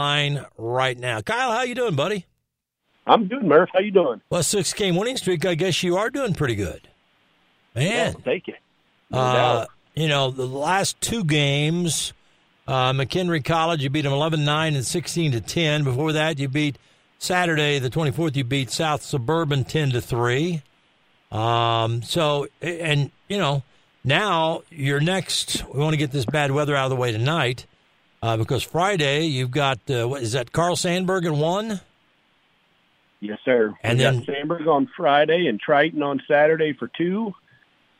line right now. Kyle, how you doing, buddy? I'm doing good, Murph. How you doing? Well, six game winning streak. I guess you are doing pretty good, man. Well, thank you. No uh, you know, the last two games, uh, McHenry College, you beat them 11 9 and 16 to 10. Before that, you beat Saturday, the 24th, you beat South Suburban 10 to 3. Um, so, and, you know, now your next, we want to get this bad weather out of the way tonight uh, because Friday you've got, uh, what is that, Carl Sandburg in one? Yes, sir. And we then got Sandburg on Friday and Triton on Saturday for two,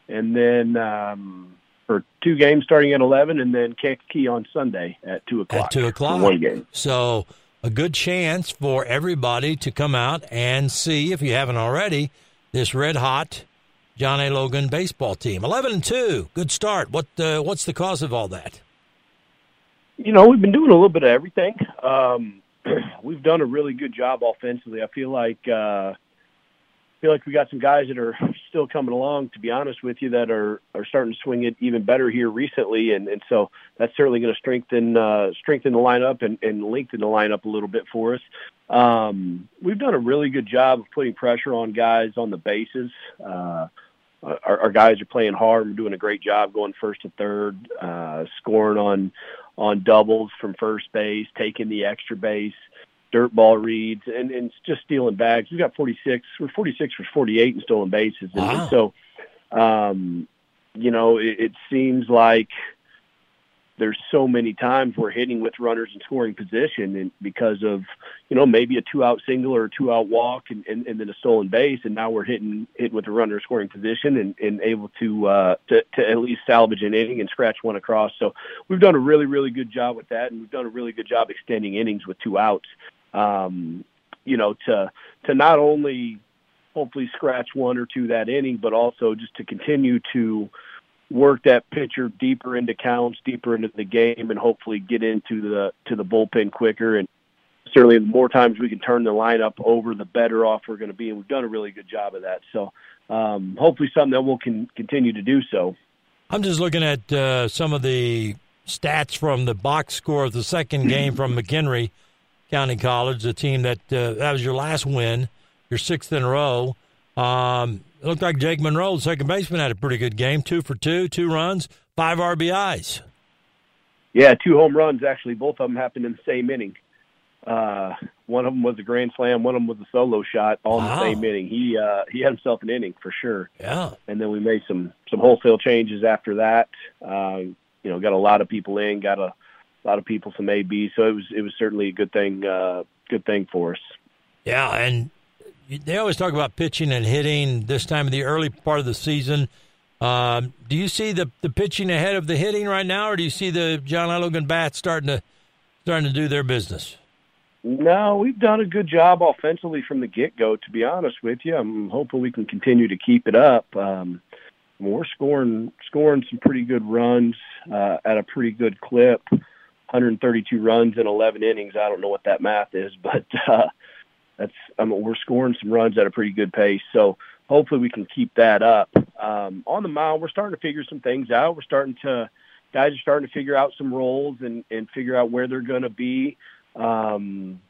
and then um, for two games starting at eleven, and then Kankakee on Sunday at two o'clock. At two o'clock, one game. So a good chance for everybody to come out and see, if you haven't already, this red hot John A. Logan baseball team. Eleven and two, good start. What uh, what's the cause of all that? You know, we've been doing a little bit of everything. Um, we've done a really good job offensively. I feel like uh, feel like we got some guys that are still coming along. To be honest with you, that are are starting to swing it even better here recently, and and so that's certainly going to strengthen uh, strengthen the lineup and, and lengthen the lineup a little bit for us. Um, we've done a really good job of putting pressure on guys on the bases. Uh, our, our guys are playing hard. We're doing a great job going first to third, uh, scoring on on doubles from first base, taking the extra base, dirt ball reads, and, and just stealing bags. We've got 46. We're 46 for 48 in stolen bases. Wow. and so, um, you know, it, it seems like there's so many times we're hitting with runners in scoring position and because of, you know, maybe a two out single or a two out walk and, and, and then a stolen base. And now we're hitting, hitting with a runner in scoring position and, and able to, uh, to, to at least salvage an inning and scratch one across. So we've done a really, really good job with that. And we've done a really good job extending innings with two outs. Um, you know, to, to not only hopefully scratch one or two that inning, but also just to continue to, work that pitcher deeper into counts, deeper into the game, and hopefully get into the to the bullpen quicker. And certainly, the more times we can turn the lineup over, the better off we're going to be. And we've done a really good job of that. So um, hopefully, something that we'll can continue to do so. I'm just looking at uh, some of the stats from the box score of the second game from McHenry County College, the team that uh, that was your last win, your sixth in a row. Um, it looked like Jake Monroe, the second baseman, had a pretty good game. Two for two, two runs, five RBIs. Yeah, two home runs actually. Both of them happened in the same inning. Uh, one of them was a grand slam. One of them was a solo shot, all in the same inning. He uh, he had himself an inning for sure. Yeah. and then we made some some wholesale changes after that. Uh, you know, got a lot of people in, got a lot of people some AB, so it was it was certainly a good thing uh, good thing for us. Yeah, and they always talk about pitching and hitting this time of the early part of the season. Um, do you see the the pitching ahead of the hitting right now, or do you see the John A. Logan bats starting to starting to do their business? No, we've done a good job offensively from the get go. To be honest with you, I'm hoping we can continue to keep it up. Um, we're scoring scoring some pretty good runs uh, at a pretty good clip. 132 runs in 11 innings. I don't know what that math is, but uh, that's I mean, we're scoring some runs at a pretty good pace. So hopefully we can keep that up. Um, on the mound, we're starting to figure some things out. We're starting to guys are starting to figure out some roles and and figure out where they're going to be. Um,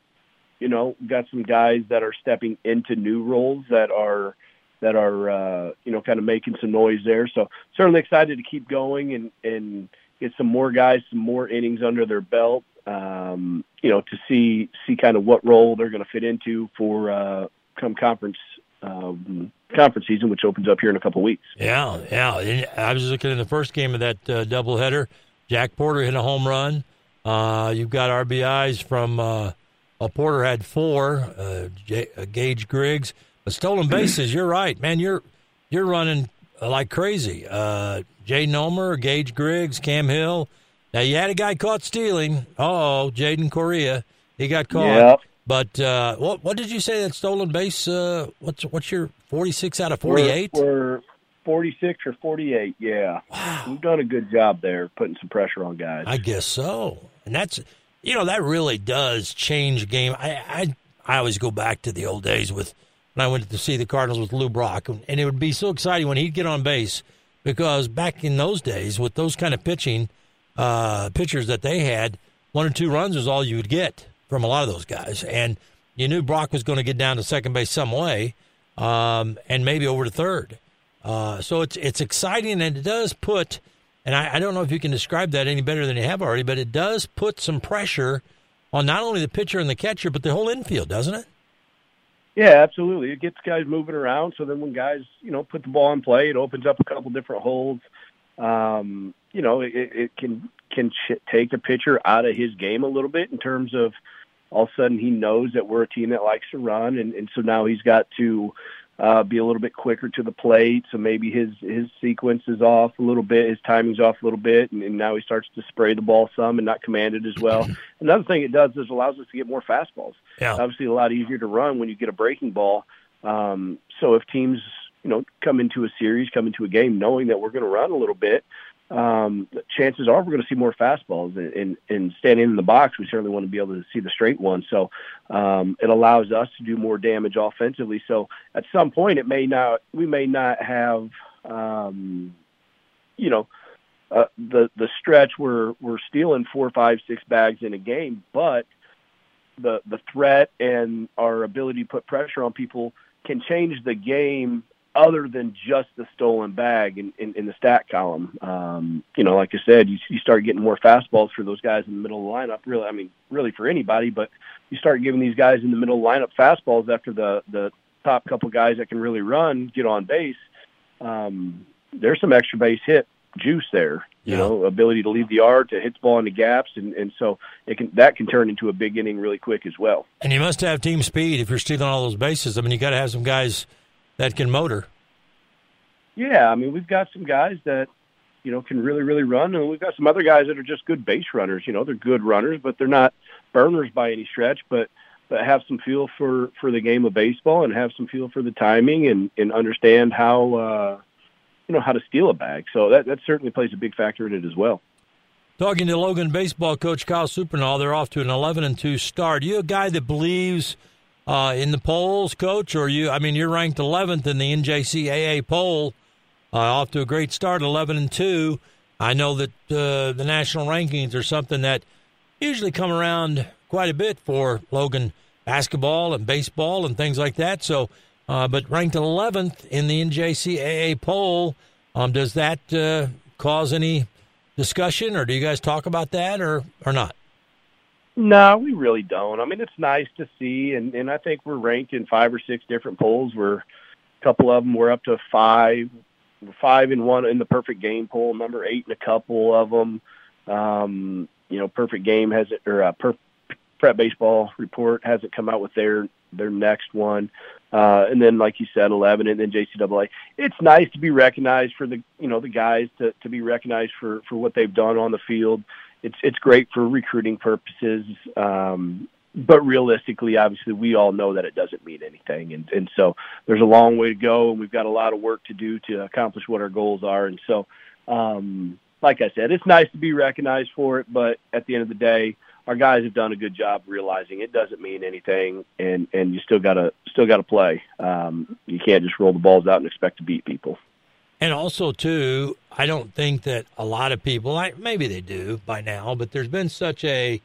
you know, got some guys that are stepping into new roles that are that are uh, you know kind of making some noise there. So certainly excited to keep going and and get some more guys, some more innings under their belt. Um, you know, to see see kind of what role they're going to fit into for uh, come conference um, conference season, which opens up here in a couple weeks. Yeah, yeah. And I was looking in the first game of that uh, doubleheader. Jack Porter hit a home run. Uh, you've got RBIs from uh, well, Porter had four. Uh, J- uh, Gage Griggs, but stolen bases. You're right, man. You're you're running uh, like crazy. Uh, Jay Nomer, Gage Griggs, Cam Hill. Now you had a guy caught stealing. Oh, Jaden Correa, he got caught. Yep. But uh, what what did you say that stolen base? Uh, what's what's your forty six out of forty eight? We're, we're 46 or 48. Yeah. Wow. We've done a good job there putting some pressure on guys. I guess so. And that's you know that really does change game. I I I always go back to the old days with when I went to see the Cardinals with Lou Brock, and it would be so exciting when he'd get on base because back in those days with those kind of pitching uh, pitchers that they had, one or two runs was all you would get. from a lot of those guys, and you knew Brock was going to get down to second base some way, um, and maybe over to third. Uh, so it's it's exciting, and it does put. And I, I don't know if you can describe that any better than you have already, but it does put some pressure on not only the pitcher and the catcher, but the whole infield, doesn't it? Yeah, absolutely. It gets guys moving around. So then when guys, you know, put the ball in play, it opens up a couple different holes. Um, you know, it, it can can ch- take a pitcher out of his game a little bit in terms of all of a sudden he knows that we're a team that likes to run, and, and so now he's got to uh, be a little bit quicker to the plate. So maybe his his sequence is off a little bit, his timing's off a little bit, and, and now he starts to spray the ball some and not command it as well. Another thing it does is allows us to get more fastballs. Yeah. Obviously, a lot easier to run when you get a breaking ball. Um, so if teams you know come into a series, come into a game knowing that we're going to run a little bit, um, chances are we're going to see more fastballs. And, and, and standing in the box, we certainly want to be able to see the straight one. So um, it allows us to do more damage offensively. So at some point, it may not we may not have um, you know uh, the the stretch where we're stealing four, five, six bags in a game, but the the threat and our ability to put pressure on people can change the game other than just the stolen bag in, in, in the stat column. Um, you know, like I said, you, you start getting more fastballs for those guys in the middle of the lineup. Really, I mean, really for anybody, but you start giving these guys in the middle of the lineup fastballs after the the top couple guys that can really run get on base. Um, there's some extra base hit juice there. You Yeah. know, ability to leave the yard, to hit the ball in the gaps, and, and so it can that can turn into a big inning really quick as well. And you must have team speed if you're stealing all those bases. I mean, you got to have some guys that can motor. Yeah, I mean, we've got some guys that, you know, can really, really run, and we've got some other guys that are just good base runners. You know, they're good runners, but they're not burners by any stretch. But but have some feel for for the game of baseball and have some feel for the timing and and understand how uh, you know how to steal a bag. So that that certainly plays a big factor in it as well. Talking to Logan baseball coach Kyle Surprenant, they're off to an 11 and 2 start. you a guy that believes uh, in the polls, coach, or you? I mean, you're ranked 11th in the NJCAA poll, uh, off to a great start, 11 and 2. I know that uh, the national rankings are something that usually come around quite a bit for Logan basketball and baseball and things like that. So, uh, but ranked 11th in the NJCAA poll, um, does that uh, cause any discussion, or do you guys talk about that, or or not? No, we really don't. I mean, it's nice to see, and and I think we're ranked in five or six different polls. Where a couple of them we're up to five, five and one in the perfect game poll, number eight in a couple of them. Um, you know, perfect game has it or uh, per, prep baseball report hasn't come out with their their next one. Uh, and then, like you said, 11, and then JCAA. It's nice to be recognized for the, you know, the guys to, to be recognized for, for what they've done on the field. It's, it's great for recruiting purposes. Um, but realistically, obviously, we all know that it doesn't mean anything. And, and so there's a long way to go, and we've got a lot of work to do to accomplish what our goals are. And so, um, like I said, it's nice to be recognized for it, but at the end of the day, our guys have done a good job realizing it doesn't mean anything, and and you still gotta still gotta play. Um, you can't just roll the balls out and expect to beat people. And also, too, I don't think that a lot of people, I, maybe they do by now, but there's been such a,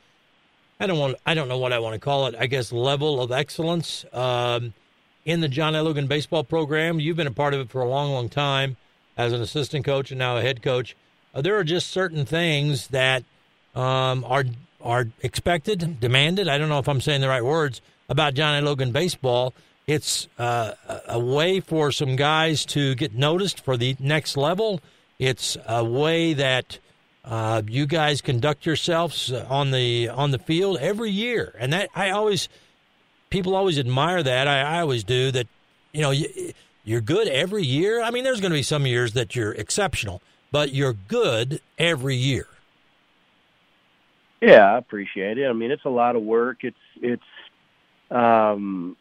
I don't want, I don't know what I want to call it. I guess level of excellence um, in the John A. Logan baseball program. You've been a part of it for a long, long time as an assistant coach and now a head coach. Uh, there are just certain things that um, are are expected, demanded. I don't know if I'm saying the right words about John A. Logan baseball. It's uh, a way for some guys to get noticed for the next level. It's a way that uh, you guys conduct yourselves on the on the field every year, and that I always people always admire that. I, I always do that. You know, you, you're good every year. I mean, there's going to be some years that you're exceptional, but you're good every year. Yeah, I appreciate it. I mean, it's a lot of work. It's it's um,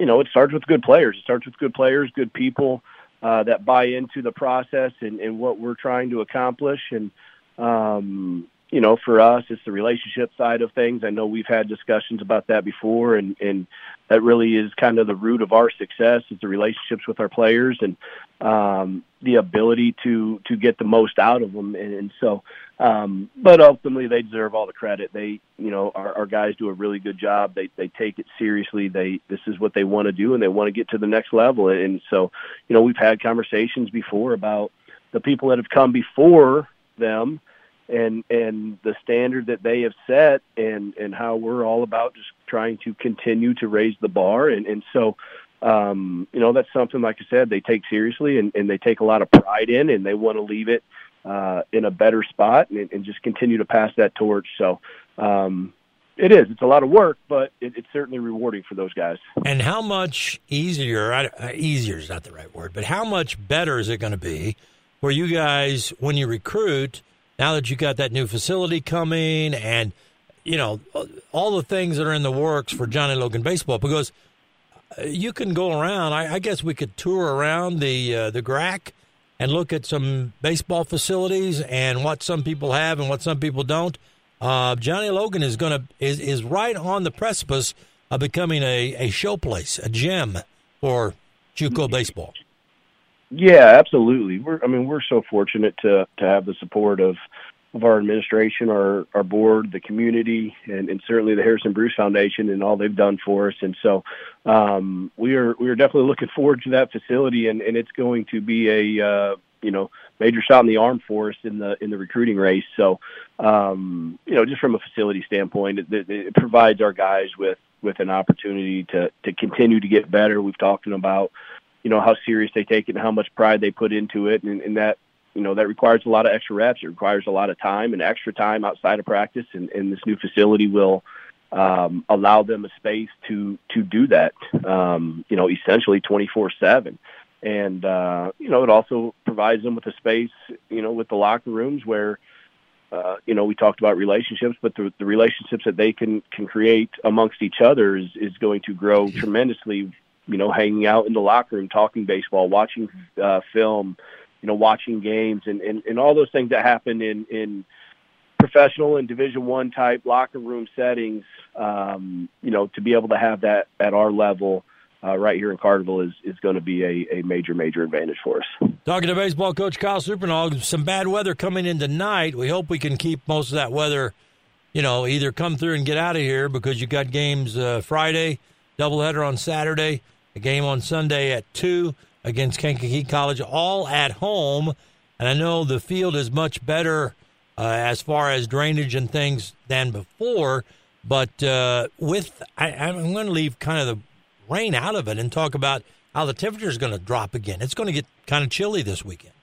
you know, it starts with good players. It starts with good players, good people uh, that buy into the process and, and what we're trying to accomplish. And um, you know, for us, it's the relationship side of things. I know we've had discussions about that before, and and that really is kind of the root of our success is the relationships with our players and um, the ability to to get the most out of them. And, and so Um, but ultimately, they deserve all the credit. They, you know, our, our guys do a really good job. They they take it seriously. They this is what they want to do, and they want to get to the next level. And so, you know, we've had conversations before about the people that have come before them and and the standard that they have set and and how we're all about just trying to continue to raise the bar and and so um you know that's something like I said they take seriously and and they take a lot of pride in and they want to leave it uh in a better spot and, and just continue to pass that torch so um it is. It's a lot of work, but it, it's certainly rewarding for those guys. And how much easier? Uh, easier is not the right word, but how much better is it going to be for you guys when you recruit now that you got that new facility coming and you know all the things that are in the works for John A. Logan baseball because uh, you can go around. I, I guess we could tour around the uh, the GRAC and look at some baseball facilities and what some people have and what some people don't. Uh, John A. Logan is going to is is right on the precipice of becoming a a showplace, a gem for JUCO baseball. Yeah, absolutely. We're I mean we're so fortunate to to have the support of of our administration, our our board, the community, and, and certainly the Harrison Bruce Foundation and all they've done for us. And so um, we are we are definitely looking forward to that facility, and, and it's going to be a uh, you know major shot in the arm for us in the in the recruiting race. So um, you know just from a facility standpoint, it, it, provides our guys with with an opportunity to to continue to get better. We've talked about you know how serious they take it and how much pride they put into it, and, and that you know that requires a lot of extra reps. It requires a lot of time and extra time outside of practice, and, and this new facility will um, allow them a space to to do that. Um, you know, essentially twenty four seven. And uh, you know, it also provides them with a space, you know, with the locker rooms where, uh, you know, we talked about relationships, but the, the relationships that they can can create amongst each other is is going to grow tremendously you know, hanging out in the locker room, talking baseball, watching uh, film, you know, watching games, and, and and all those things that happen in in professional and Division One type locker room settings. Um, you know, to be able to have that at our level. Uh, right here in Carterville is, is going to be a, a major, major advantage for us. Talking to baseball coach Kyle Surprenant, some bad weather coming in tonight. We hope we can keep most of that weather, you know, either come through and get out of here because you got games uh, Friday, doubleheader on Saturday, a game on Sunday at 2 against Kankakee College, all at home. And I know the field is much better uh, as far as drainage and things than before. But uh, with, I, I'm going to leave kind of the rain out of it and talk about how the temperature is going to drop again. It's going to get kind of chilly this weekend.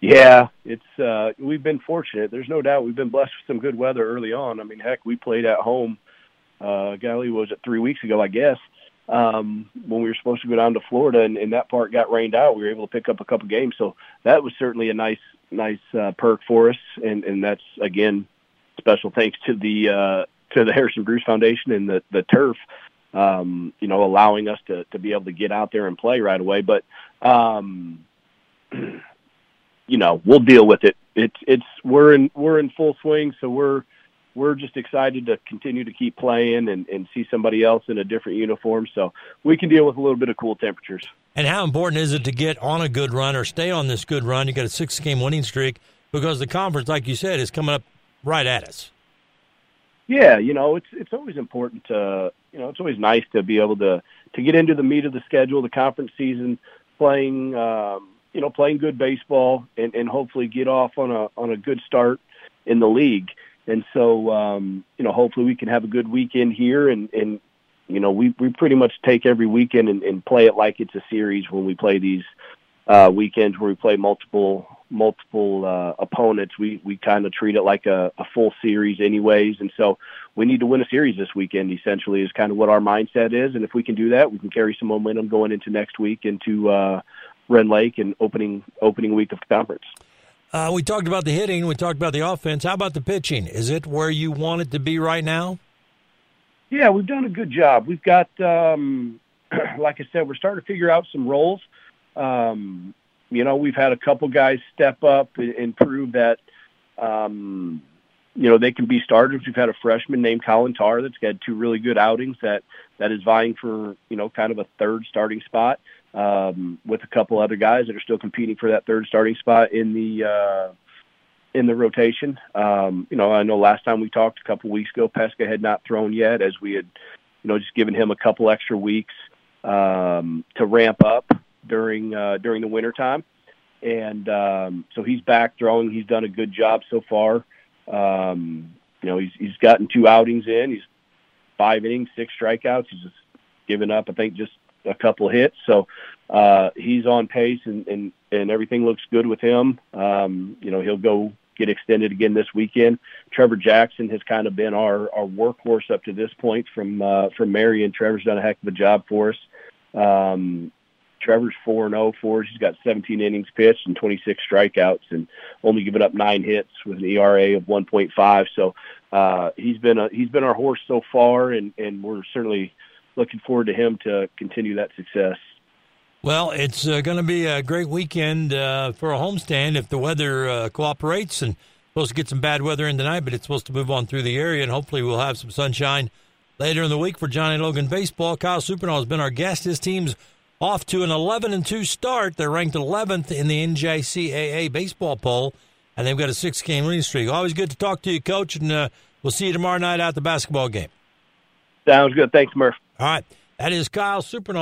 Yeah, it's uh we've been fortunate. There's no doubt we've been blessed with some good weather early on. I mean, heck, we played at home uh golly was it 3 weeks ago, I guess um, when we were supposed to go down to Florida, and, and that part got rained out. We were able to pick up a couple games, so that was certainly a nice nice uh, perk for us. And and that's again special thanks to the uh, to the Harrison Bruce Foundation and the the turf. Um, you know, allowing us to to be able to get out there and play right away. But um, you know, we'll deal with it. It's it's we're in we're in full swing, so we're we're just excited to continue to keep playing and, and see somebody else in a different uniform so we can deal with a little bit of cool temperatures. And how important is it to get on a good run or stay on this good run? You got a six game winning streak because the conference, like you said, is coming up right at us. Yeah, you know, it's it's always important to you know, it's always nice to be able to to get into the meat of the schedule, the conference season, playing um, you know, playing good baseball and, and hopefully get off on a on a good start in the league. And so, um, you know, hopefully we can have a good weekend here and, and, you know, we, we pretty much take every weekend and, and play it like it's a series when we play these, uh, weekends where we play multiple, multiple, uh, opponents. We, we kind of treat it like a, a full series anyways. And so we need to win a series this weekend essentially is kind of what our mindset is. And if we can do that, we can carry some momentum going into next week into, uh, Rend Lake and opening, opening week of conference. Uh, we talked about the hitting. We talked about the offense. How about the pitching? Is it where you want it to be right now? Yeah, we've done a good job. We've got, um, like I said, we're starting to figure out some roles. Um, you know, we've had a couple guys step up and, and prove that, um, you know, they can be starters. We've had a freshman named Colin Tarr that's had two really good outings that that is vying for, you know, kind of a third starting spot um, with a couple other guys that are still competing for that third starting spot in the uh, in the rotation. Um, you know, I know last time we talked a couple weeks ago, Pesca had not thrown yet, as we had, you know, just given him a couple extra weeks um, to ramp up during uh, during the winter time, and um, so he's back throwing. He's done a good job so far. Um, you know, he's he's gotten two outings in. He's five innings, six strikeouts. He's just given up, I think, just a couple hits. So uh, he's on pace, and, and and everything looks good with him. Um, you know, he'll go get extended again this weekend. Trevor Jackson has kind of been our our workhorse up to this point from uh, from Mary, and Trevor's done a heck of a job for us. Um, Trevor's four and zero oh for us. He's got 17 innings pitched and 26 strikeouts, and only given up nine hits with an ERA of 1.5. So uh, he's been a he's been our horse so far, and and we're certainly looking forward to him to continue that success. Well, it's uh, going to be a great weekend uh, for a homestand if the weather uh, cooperates. And supposed to get some bad weather in tonight, but it's supposed to move on through the area, and hopefully we'll have some sunshine later in the week for John A. Logan baseball. Kyle Surprenant has been our guest. His team's off to an 11 and 2 start. They're ranked 11th in the NJCAA baseball poll, and they've got a six game winning streak. Always good to talk to you, Coach, and uh, we'll see you tomorrow night at the basketball game. Sounds good. Thanks, Murph. All right. That is Kyle Surprenant.